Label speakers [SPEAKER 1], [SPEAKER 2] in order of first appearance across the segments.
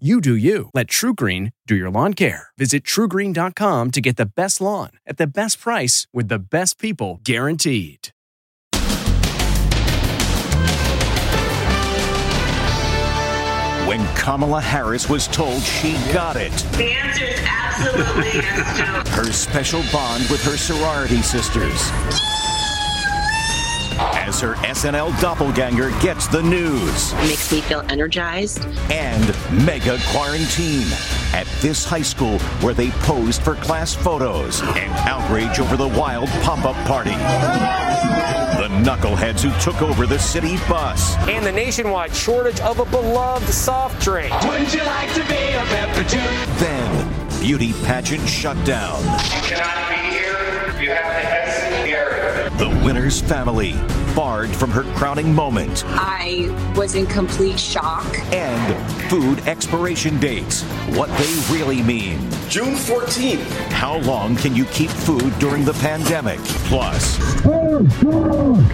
[SPEAKER 1] You do you. Let TruGreen do your lawn care. Visit trugreen.com to get the best lawn at the best price with the best people guaranteed.
[SPEAKER 2] When Kamala Harris was told she got it.
[SPEAKER 3] The answer is absolutely yes,
[SPEAKER 2] Her special bond with her sorority sisters. As her SNL doppelganger gets the news.
[SPEAKER 3] It makes me feel energized.
[SPEAKER 2] And mega quarantine at this high school where they posed for class photos and outrage over the wild pop up party. The knuckleheads who took over the city bus.
[SPEAKER 4] And the nationwide shortage of a beloved soft drink.
[SPEAKER 5] Wouldn't you like to be a pepper too?
[SPEAKER 2] Then, beauty pageant shutdown.
[SPEAKER 6] You cannot be here. You have to exit the area.
[SPEAKER 2] The winner's family barred from her crowning moment.
[SPEAKER 7] I was in complete shock.
[SPEAKER 2] And food expiration dates. What they really mean.
[SPEAKER 8] June 14th.
[SPEAKER 2] How long can you keep food during the pandemic? Plus,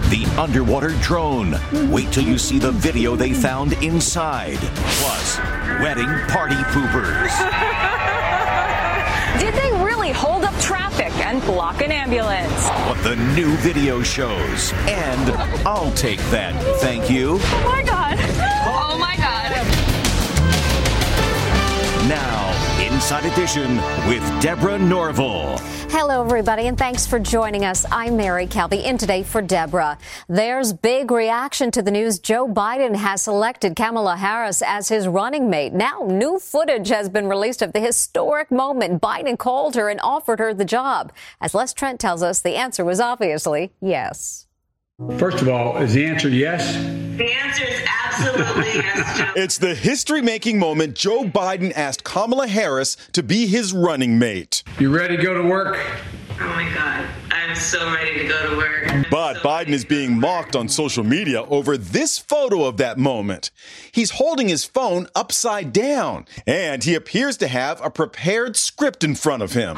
[SPEAKER 2] the underwater drone. Wait till you see the video they found inside. Plus, wedding party poopers.
[SPEAKER 9] Did they really hold up traffic and block an ambulance?
[SPEAKER 2] What the new video shows. And I'll take that, thank you.
[SPEAKER 9] Oh my god. Oh my god.
[SPEAKER 2] Now, Inside Edition with Deborah Norville.
[SPEAKER 10] Hello, everybody, and thanks for joining us. I'm Mary Calvi, in today for Deborah. There's big reaction to the news Joe Biden has selected Kamala Harris as his running mate. Now, new footage has been released of the historic moment Biden called her and offered her the job. As Les Trent tells us, the answer was obviously yes.
[SPEAKER 11] First of all, is the answer yes?
[SPEAKER 3] The answer is absolutely yes, Joe.
[SPEAKER 8] It's the history making moment Joe Biden asked Kamala Harris to be his running mate.
[SPEAKER 11] You ready to go to work?
[SPEAKER 3] Oh my God. I'm so ready to go to work.
[SPEAKER 8] But
[SPEAKER 3] so
[SPEAKER 8] Biden is being mocked on social media over this photo of that moment. He's holding his phone upside down, and he appears to have a prepared script in front of him.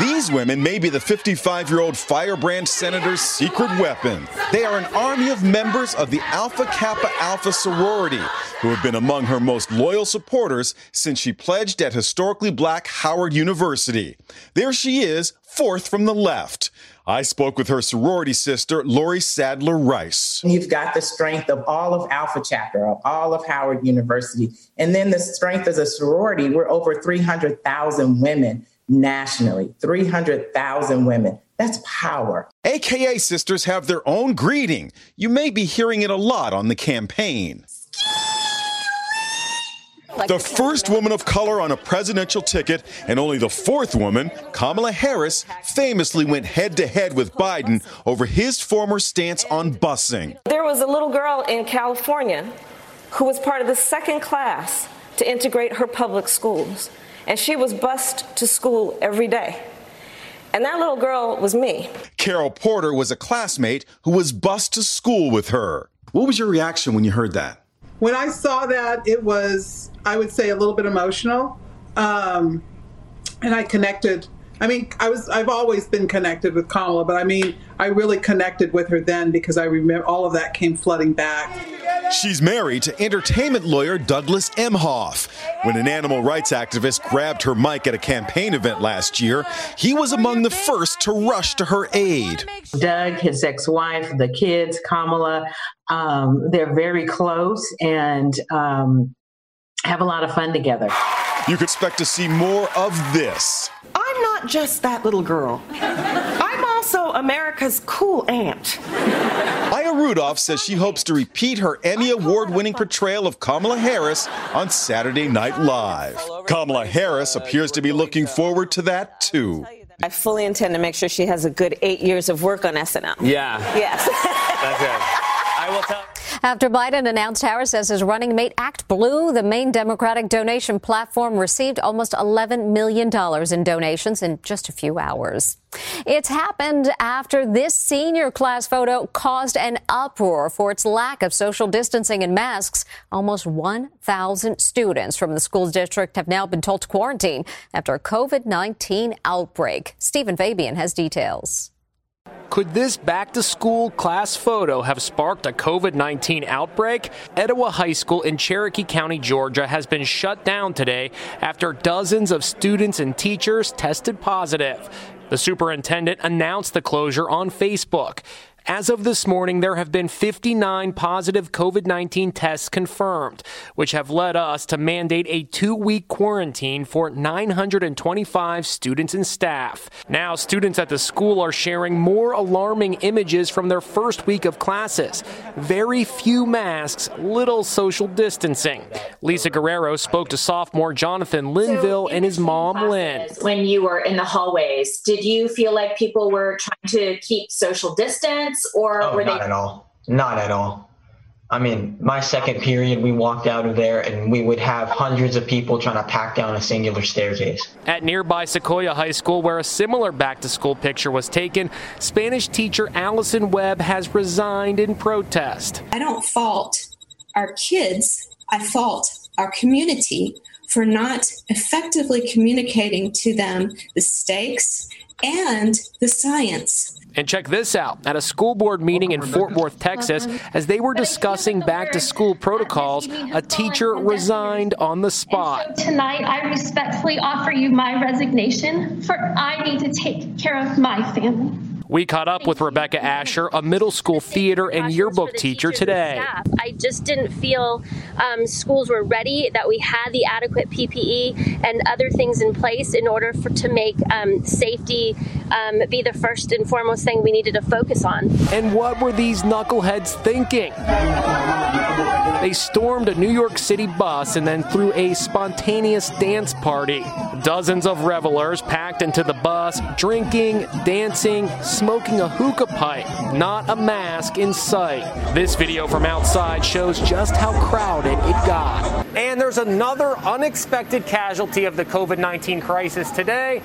[SPEAKER 8] These women may be the 55 year old firebrand senator's secret weapon. They are an army of members of the Alpha Kappa Alpha sorority who have been among her most loyal supporters since she pledged at historically black Howard University. There she is, fourth from the left. I spoke with her sorority sister, Lori Sadler Rice.
[SPEAKER 12] You've got the strength of all of Alpha Chapter, of all of Howard University, and then the strength as a sorority. We're over 300,000 women nationally 300,000 women. That's power.
[SPEAKER 8] AKA sisters have their own greeting. You may be hearing it a lot on the campaign. the first woman of color on a presidential ticket, and only the fourth woman, Kamala Harris, famously went head to head with Biden over his former stance on busing.
[SPEAKER 13] There was a little girl in California who was part of the second class to integrate her public schools and she was bused to school every day. And that little girl was me.
[SPEAKER 8] Carol Porter was a classmate who was bused to school with her. What was your reaction when you heard that?
[SPEAKER 14] When I saw that, it was, I would say, a little bit emotional. Um, and I connected. I mean, I was, I've always been connected with Kamala, but I mean, I really connected with her then because I remember all of that came flooding back.
[SPEAKER 8] She's married to entertainment lawyer Douglas Emhoff. When an animal rights activist grabbed her mic at a campaign event last year, he was among the first to rush to her aid.
[SPEAKER 12] Doug, his ex wife, the kids, Kamala, um, they're very close and um, have a lot of fun together.
[SPEAKER 8] You could expect to see more of this.
[SPEAKER 15] I'm not just that little girl. I'm also America's cool aunt.
[SPEAKER 8] Maya Rudolph says she hopes to repeat her Emmy Award winning portrayal of Kamala Harris on Saturday Night Live. Kamala Harris uh, appears to be looking forward to that too.
[SPEAKER 13] I fully intend to make sure she has a good eight years of work on SNL.
[SPEAKER 4] Yeah.
[SPEAKER 13] Yes.
[SPEAKER 4] That's good. I will tell.
[SPEAKER 10] After Biden announced Harris as his running mate, ActBlue, the main Democratic donation platform, received almost $11 million in donations in just a few hours. It's happened after this senior class photo caused an uproar for its lack of social distancing and masks. Almost 1,000 students from the school district have now been told to quarantine after a COVID 19 outbreak. Steven Fabian has details.
[SPEAKER 16] Could this back to school class photo have sparked a COVID 19 outbreak? Etowah High School in Cherokee County, Georgia has been shut down today after dozens of students and teachers tested positive. The superintendent announced the closure on Facebook. As of this morning, there have been 59 positive COVID 19 tests confirmed, which have led us to mandate a two week quarantine for 925 students and staff. Now, students at the school are sharing more alarming images from their first week of classes. Very few masks, little social distancing. Lisa Guerrero spoke to sophomore Jonathan Linville so and his mom, Lynn.
[SPEAKER 17] When you were in the hallways, did you feel like people were trying to keep social distance? Or
[SPEAKER 18] oh,
[SPEAKER 17] were
[SPEAKER 18] not
[SPEAKER 17] they?
[SPEAKER 18] at all. Not at all. I mean, my second period, we walked out of there and we would have hundreds of people trying to pack down a singular staircase.
[SPEAKER 16] At nearby Sequoyah High School, where a similar back to school picture was taken, Spanish teacher Allison Webb has resigned in protest.
[SPEAKER 19] I don't fault our kids, I fault our community for not effectively communicating to them the stakes and the science.
[SPEAKER 16] And check this out. At a school board meeting in Fort Worth, Texas, as they were discussing back to school protocols, a teacher resigned on the spot.
[SPEAKER 20] So tonight, I respectfully offer you my resignation, for I need to take care of my family.
[SPEAKER 16] We caught up with Rebecca Asher, a middle school theater and yearbook teacher today.
[SPEAKER 21] I just didn't feel um, schools were ready, that we had the adequate PPE and other things in place in order for to make um, safety um, be the first and foremost thing we needed to focus on.
[SPEAKER 16] And what were these knuckleheads thinking? They stormed a New York City bus and then threw a spontaneous dance party. Dozens of revelers packed into the bus, drinking, dancing, smoking a hookah pipe, not a mask in sight. This video from outside shows just how crowded it got.
[SPEAKER 4] And there's another unexpected casualty of the COVID 19 crisis today.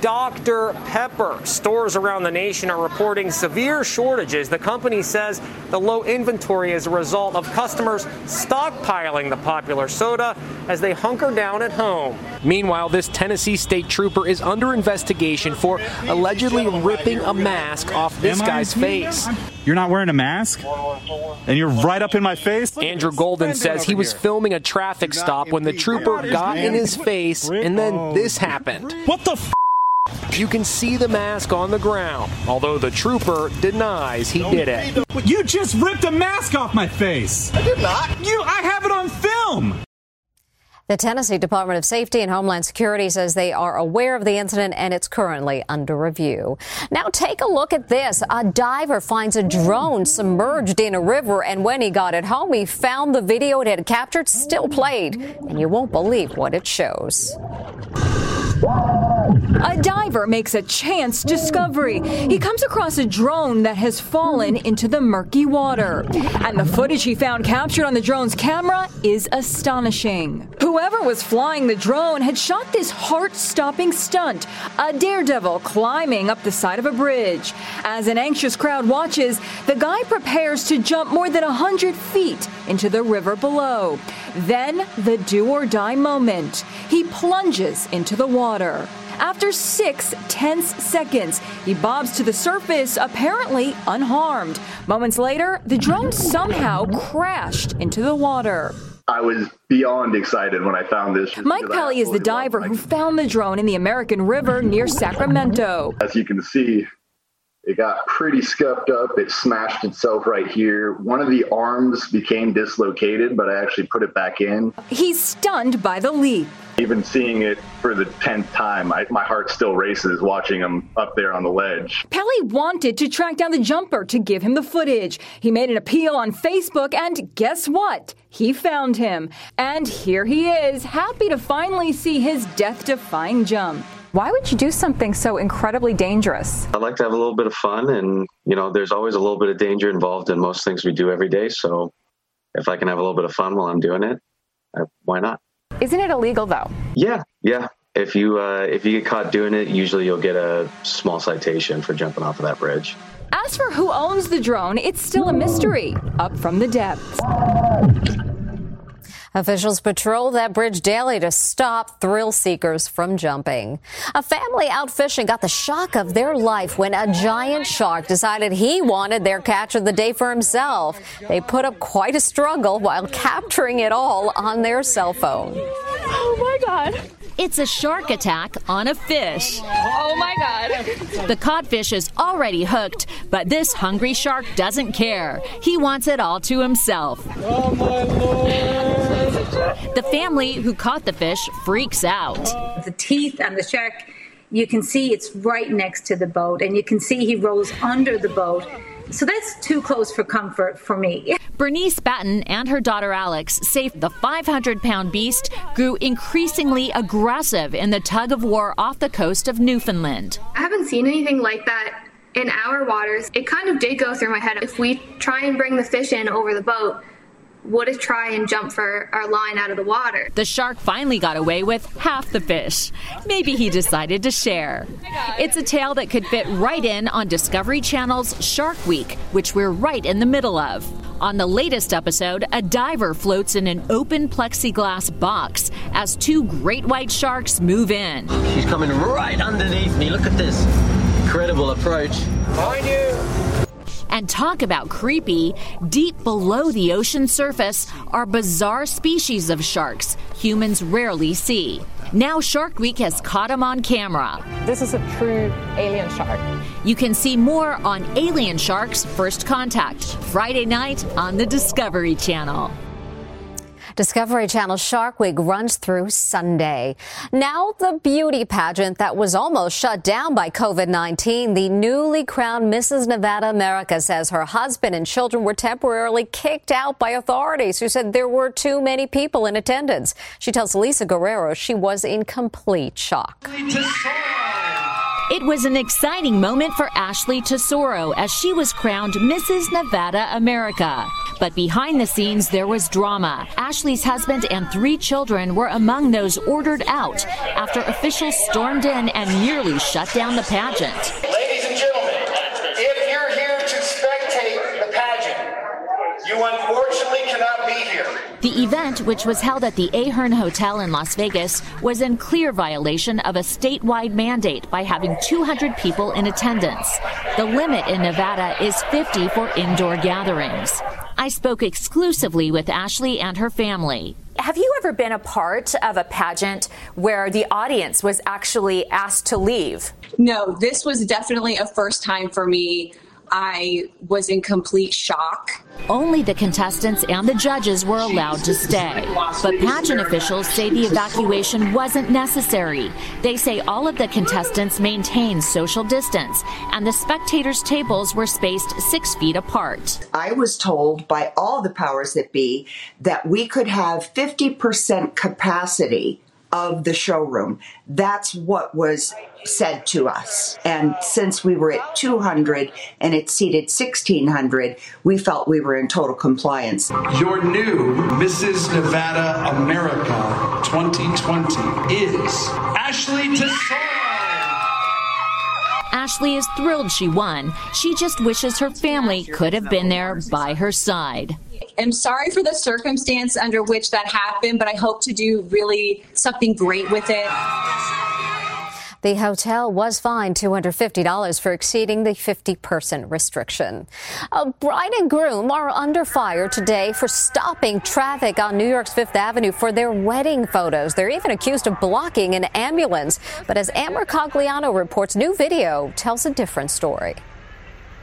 [SPEAKER 4] Dr. Pepper. Stores around the nation are reporting severe shortages. The company says the low inventory is a result of customers stockpiling the popular soda as they hunker down at home.
[SPEAKER 16] Meanwhile, this Tennessee state trooper is under investigation for allegedly ripping a mask off this guy's face.
[SPEAKER 22] You're not wearing a mask? And you're right up in my face?
[SPEAKER 16] Andrew Golden says he was filming a traffic stop when the trooper got in his face and then oh. this happened.
[SPEAKER 22] What the f-
[SPEAKER 16] you can see the mask on the ground, although the trooper denies he did it.
[SPEAKER 22] You just ripped a mask off my face.
[SPEAKER 23] I did not.
[SPEAKER 22] You, I have it on film.
[SPEAKER 10] The Tennessee Department of Safety and Homeland Security says they are aware of the incident and it's currently under review. Now take a look at this. A diver finds a drone submerged in a river and when he got it home, he found the video it had captured still played and you won't believe what it shows.
[SPEAKER 24] A diver makes a chance discovery. He comes across a drone that has fallen into the murky water. And the footage he found captured on the drone's camera is astonishing. Whoever was flying the drone had shot this heart stopping stunt a daredevil climbing up the side of a bridge. As an anxious crowd watches, the guy prepares to jump more than 100 feet into the river below. Then, the do or die moment. He plunges into the water. After six tense seconds, he bobs to the surface, apparently unharmed. Moments later, the drone somehow crashed into the water.
[SPEAKER 25] I was beyond excited when I found this.
[SPEAKER 24] Mike Pelly is the diver who found the drone in the American River near Sacramento.
[SPEAKER 25] As you can see, it got pretty scuffed up. It smashed itself right here. One of the arms became dislocated, but I actually put it back in.
[SPEAKER 24] He's stunned by the leap.
[SPEAKER 25] Even seeing it for the 10th time, I, my heart still races watching him up there on the ledge.
[SPEAKER 24] Pelly wanted to track down the jumper to give him the footage. He made an appeal on Facebook, and guess what? He found him. And here he is, happy to finally see his death defying jump. Why would you do something so incredibly dangerous?
[SPEAKER 26] I like to have a little bit of fun, and you know, there's always a little bit of danger involved in most things we do every day. So, if I can have a little bit of fun while I'm doing it, why not?
[SPEAKER 24] Isn't it illegal though?
[SPEAKER 26] Yeah, yeah. If you uh, if you get caught doing it, usually you'll get a small citation for jumping off of that bridge.
[SPEAKER 24] As for who owns the drone, it's still a mystery. Up from the depths.
[SPEAKER 10] Officials patrol that bridge daily to stop thrill seekers from jumping. A family out fishing got the shock of their life when a giant shark decided he wanted their catch of the day for himself. They put up quite a struggle while capturing it all on their cell phone.
[SPEAKER 27] Oh my God.
[SPEAKER 28] It's a shark attack on a fish.
[SPEAKER 27] Oh my God.
[SPEAKER 28] The codfish is already hooked, but this hungry shark doesn't care. He wants it all to himself.
[SPEAKER 27] Oh my Lord.
[SPEAKER 28] The family who caught the fish freaks out.
[SPEAKER 29] The teeth and the shark, you can see it's right next to the boat, and you can see he rolls under the boat. So that's too close for comfort for me.
[SPEAKER 28] Bernice Batten and her daughter Alex say the 500 pound beast grew increasingly aggressive in the tug of war off the coast of Newfoundland.
[SPEAKER 23] I haven't seen anything like that in our waters. It kind of did go through my head. If we try and bring the fish in over the boat, would it try and jump for our line out of the water?
[SPEAKER 28] The shark finally got away with half the fish. Maybe he decided to share. It's a tale that could fit right in on Discovery Channel's Shark Week, which we're right in the middle of. On the latest episode, a diver floats in an open plexiglass box as two great white sharks move in.
[SPEAKER 30] She's coming right underneath me. Look at this incredible approach.
[SPEAKER 23] Behind you.
[SPEAKER 28] And talk about creepy. Deep below the ocean surface are bizarre species of sharks humans rarely see. Now Shark Week has caught them on camera.
[SPEAKER 24] This is a true alien shark.
[SPEAKER 28] You can see more on Alien Sharks First Contact, Friday night on the Discovery Channel.
[SPEAKER 10] Discovery Channel Shark Week runs through Sunday. Now, the beauty pageant that was almost shut down by COVID 19. The newly crowned Mrs. Nevada America says her husband and children were temporarily kicked out by authorities who said there were too many people in attendance. She tells Lisa Guerrero she was in complete shock.
[SPEAKER 28] It was an exciting moment for Ashley Tesoro as she was crowned Mrs. Nevada America. But behind the scenes, there was drama. Ashley's husband and three children were among those ordered out after officials stormed in and nearly shut down the pageant.
[SPEAKER 31] Ladies and gentlemen, if you're here to spectate the pageant, you unfortunately cannot be here.
[SPEAKER 28] The event, which was held at the Ahern Hotel in Las Vegas, was in clear violation of a statewide mandate by having 200 people in attendance. The limit in Nevada is 50 for indoor gatherings. I spoke exclusively with Ashley and her family.
[SPEAKER 24] Have you ever been a part of a pageant where the audience was actually asked to leave?
[SPEAKER 32] No, this was definitely a first time for me. I was in complete shock.
[SPEAKER 28] Only the contestants and the judges were allowed to stay. But pageant officials say the evacuation wasn't necessary. They say all of the contestants maintained social distance, and the spectators' tables were spaced six feet apart.
[SPEAKER 33] I was told by all the powers that be that we could have 50% capacity of the showroom. That's what was said to us. And since we were at 200 and it seated 1600, we felt we were in total compliance.
[SPEAKER 34] Your new Mrs. Nevada America 2020 is Ashley Tesoro.
[SPEAKER 28] Ashley is thrilled she won. She just wishes her family could have been there by her side.
[SPEAKER 32] I'm sorry for the circumstance under which that happened, but I hope to do really something great with it.
[SPEAKER 10] The hotel was fined $250 for exceeding the 50 person restriction. A bride and groom are under fire today for stopping traffic on New York's Fifth Avenue for their wedding photos. They're even accused of blocking an ambulance. But as Ann Mercogliano reports, new video tells a different story.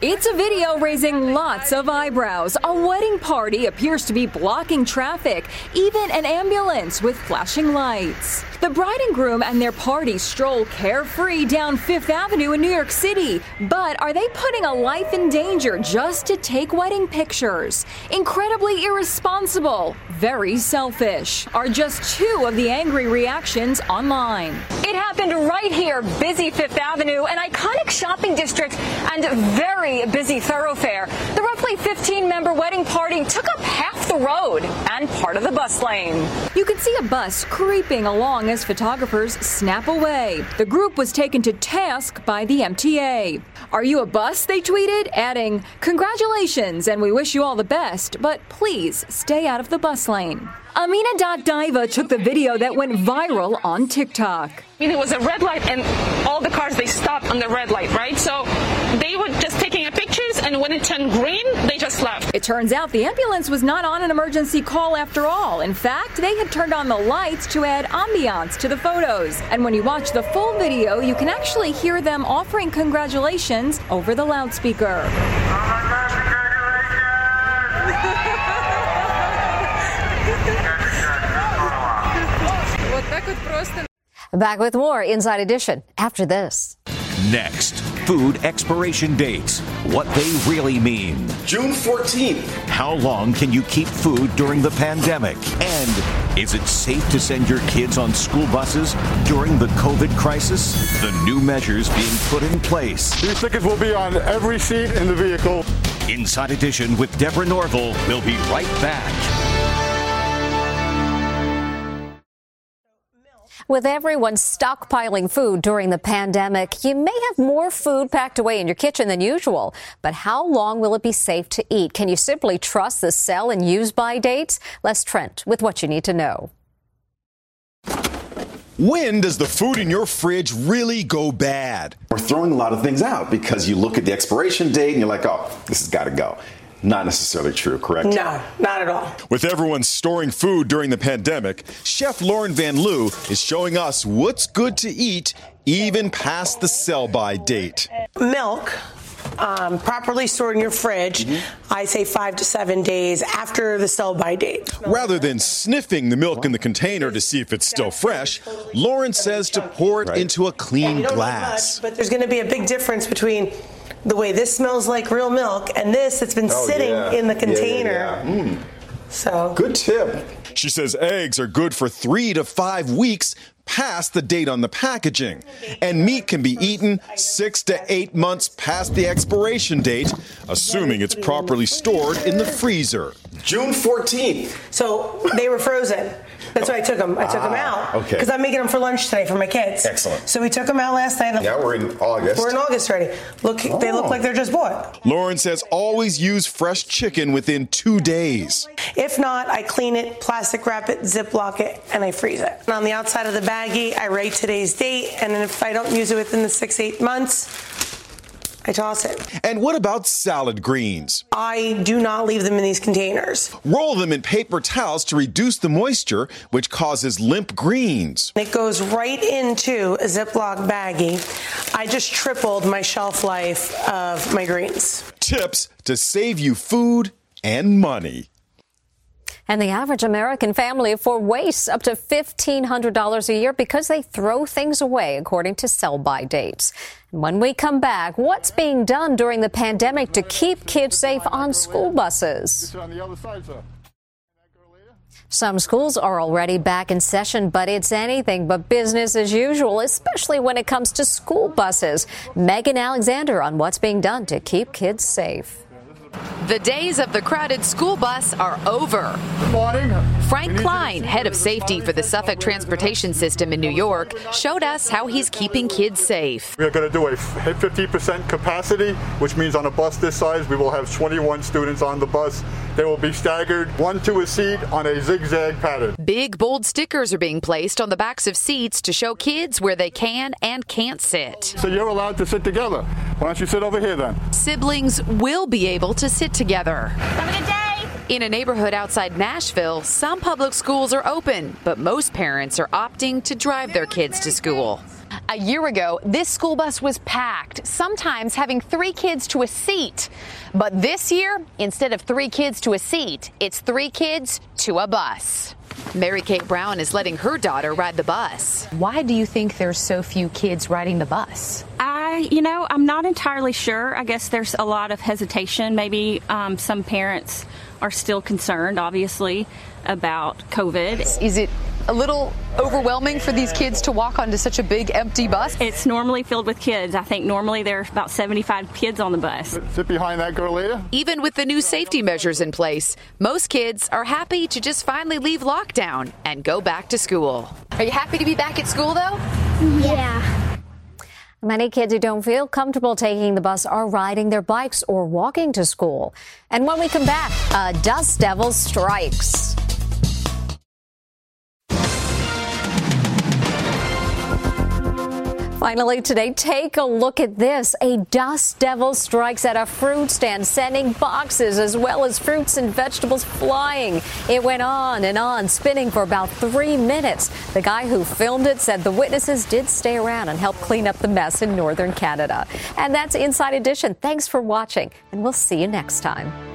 [SPEAKER 24] It's a video raising lots of eyebrows. A wedding party appears to be blocking traffic, even an ambulance with flashing lights. The bride and groom and their party stroll carefree down Fifth Avenue in New York City. But are they putting a life in danger just to take wedding pictures? Incredibly irresponsible, very selfish, are just two of the angry reactions online.
[SPEAKER 35] It happened right here, busy Fifth Avenue, an iconic shopping district and very busy thoroughfare. The roughly 15 member wedding party took up half the road and part of the bus lane.
[SPEAKER 24] You could see a bus creeping along as photographers snap away. The group was taken to task by the MTA. Are you a bus? They tweeted, adding, Congratulations and we wish you all the best, but please stay out of the bus lane. Amina Amina.diva took the video that went viral on TikTok.
[SPEAKER 36] I mean, it was a red light, and all the cars they stopped on the red light, right? So they would just and when it turned green, they just left.
[SPEAKER 24] It turns out the ambulance was not on an emergency call after all. In fact, they had turned on the lights to add ambiance to the photos. And when you watch the full video, you can actually hear them offering congratulations over the loudspeaker.
[SPEAKER 10] Back with more Inside Edition after this.
[SPEAKER 2] Next, food expiration dates. What they really mean.
[SPEAKER 37] June 14th.
[SPEAKER 2] How long can you keep food during the pandemic? And is it safe to send your kids on school buses during the COVID crisis? The new measures being put in place.
[SPEAKER 22] These stickers will be on every seat in the vehicle.
[SPEAKER 2] Inside Edition with Deborah Norville. We'll be right back.
[SPEAKER 10] With everyone stockpiling food during the pandemic, you may have more food packed away in your kitchen than usual. But how long will it be safe to eat? Can you simply trust the sell and use by dates? Les Trent with what you need to know.
[SPEAKER 8] When does the food in your fridge really go bad?
[SPEAKER 37] We're throwing a lot of things out because you look at the expiration date and you're like, oh, this has got to go not necessarily true, correct?
[SPEAKER 38] No, not at all.
[SPEAKER 8] With everyone storing food during the pandemic, Chef Lauren Van Loo is showing us what's good to eat even past the sell by date.
[SPEAKER 38] Milk. Um, properly stored in your fridge, mm-hmm. I say five to seven days after the sell by date.
[SPEAKER 8] Rather than sniffing the milk in the container to see if it's still fresh, Lauren says to pour it into a clean glass.
[SPEAKER 38] Much, but there's going to be a big difference between the way this smells like real milk and this that's been oh, sitting yeah. in the container. Yeah, yeah, mm. So
[SPEAKER 37] good tip.
[SPEAKER 8] She says eggs are good for three to five weeks past the date on the packaging, and meat can be eaten six to eight months past the expiration date, assuming it's properly stored in the freezer.
[SPEAKER 37] June 14th.
[SPEAKER 38] So they were frozen. That's why I took them. I took ah, them out.
[SPEAKER 37] Okay.
[SPEAKER 38] Because I'm making them for lunch today for my kids.
[SPEAKER 37] Excellent.
[SPEAKER 38] So we took them out last night.
[SPEAKER 37] Yeah, we're in August.
[SPEAKER 38] We're in August already. Look, oh. they look like they're just bought.
[SPEAKER 8] Lauren says always use fresh chicken within two days.
[SPEAKER 38] If not, I clean it, plastic wrap it, ziplock it, and I freeze it. And on the outside of the baggie, I write today's date, and if I don't use it within the six, eight months, I toss it.
[SPEAKER 8] And what about salad greens?
[SPEAKER 38] I do not leave them in these containers.
[SPEAKER 8] Roll them in paper towels to reduce the moisture, which causes limp greens.
[SPEAKER 38] It goes right into a Ziploc baggie. I just tripled my shelf life of my greens.
[SPEAKER 8] Tips to save you food and money.
[SPEAKER 10] And the average American family for wastes up to $1,500 a year because they throw things away, according to sell by dates. When we come back, what's being done during the pandemic to keep kids safe on school buses? Some schools are already back in session, but it's anything but business as usual, especially when it comes to school buses. Megan Alexander on what's being done to keep kids safe.
[SPEAKER 39] The days of the crowded school bus are over.
[SPEAKER 40] Good morning.
[SPEAKER 39] Frank Klein, head of safety for the Suffolk Transportation System in New York, showed us how he's keeping kids safe.
[SPEAKER 22] We're going to do a 50% capacity, which means on a bus this size, we will have 21 students on the bus. They will be staggered one to a seat on a zigzag pattern.
[SPEAKER 39] Big, bold stickers are being placed on the backs of seats to show kids where they can and can't sit.
[SPEAKER 22] So you're allowed to sit together. Why don't you sit over here then?
[SPEAKER 39] Siblings will be able to sit together.
[SPEAKER 41] Have a good day.
[SPEAKER 39] In a neighborhood outside Nashville, some public schools are open, but most parents are opting to drive their kids to school. A year ago, this school bus was packed, sometimes having three kids to a seat. But this year, instead of three kids to a seat, it's three kids to a bus. Mary Kate Brown is letting her daughter ride the bus. Why do you think there's so few kids riding the bus?
[SPEAKER 42] I, you know, I'm not entirely sure. I guess there's a lot of hesitation. Maybe um, some parents are still concerned, obviously, about COVID.
[SPEAKER 39] Is it a little overwhelming for these kids to walk onto such a big empty bus?
[SPEAKER 42] It's normally filled with kids. I think normally there are about 75 kids on the bus.
[SPEAKER 22] Sit behind that girl later.
[SPEAKER 39] Even with the new safety measures in place, most kids are happy to just finally leave lockdown and go back to school. Are you happy to be back at school though?
[SPEAKER 10] Yeah. Many kids who don't feel comfortable taking the bus are riding their bikes or walking to school. And when we come back, a dust devil strikes. Finally, today, take a look at this. A dust devil strikes at a fruit stand, sending boxes as well as fruits and vegetables flying. It went on and on, spinning for about three minutes. The guy who filmed it said the witnesses did stay around and help clean up the mess in northern Canada. And that's Inside Edition. Thanks for watching, and we'll see you next time.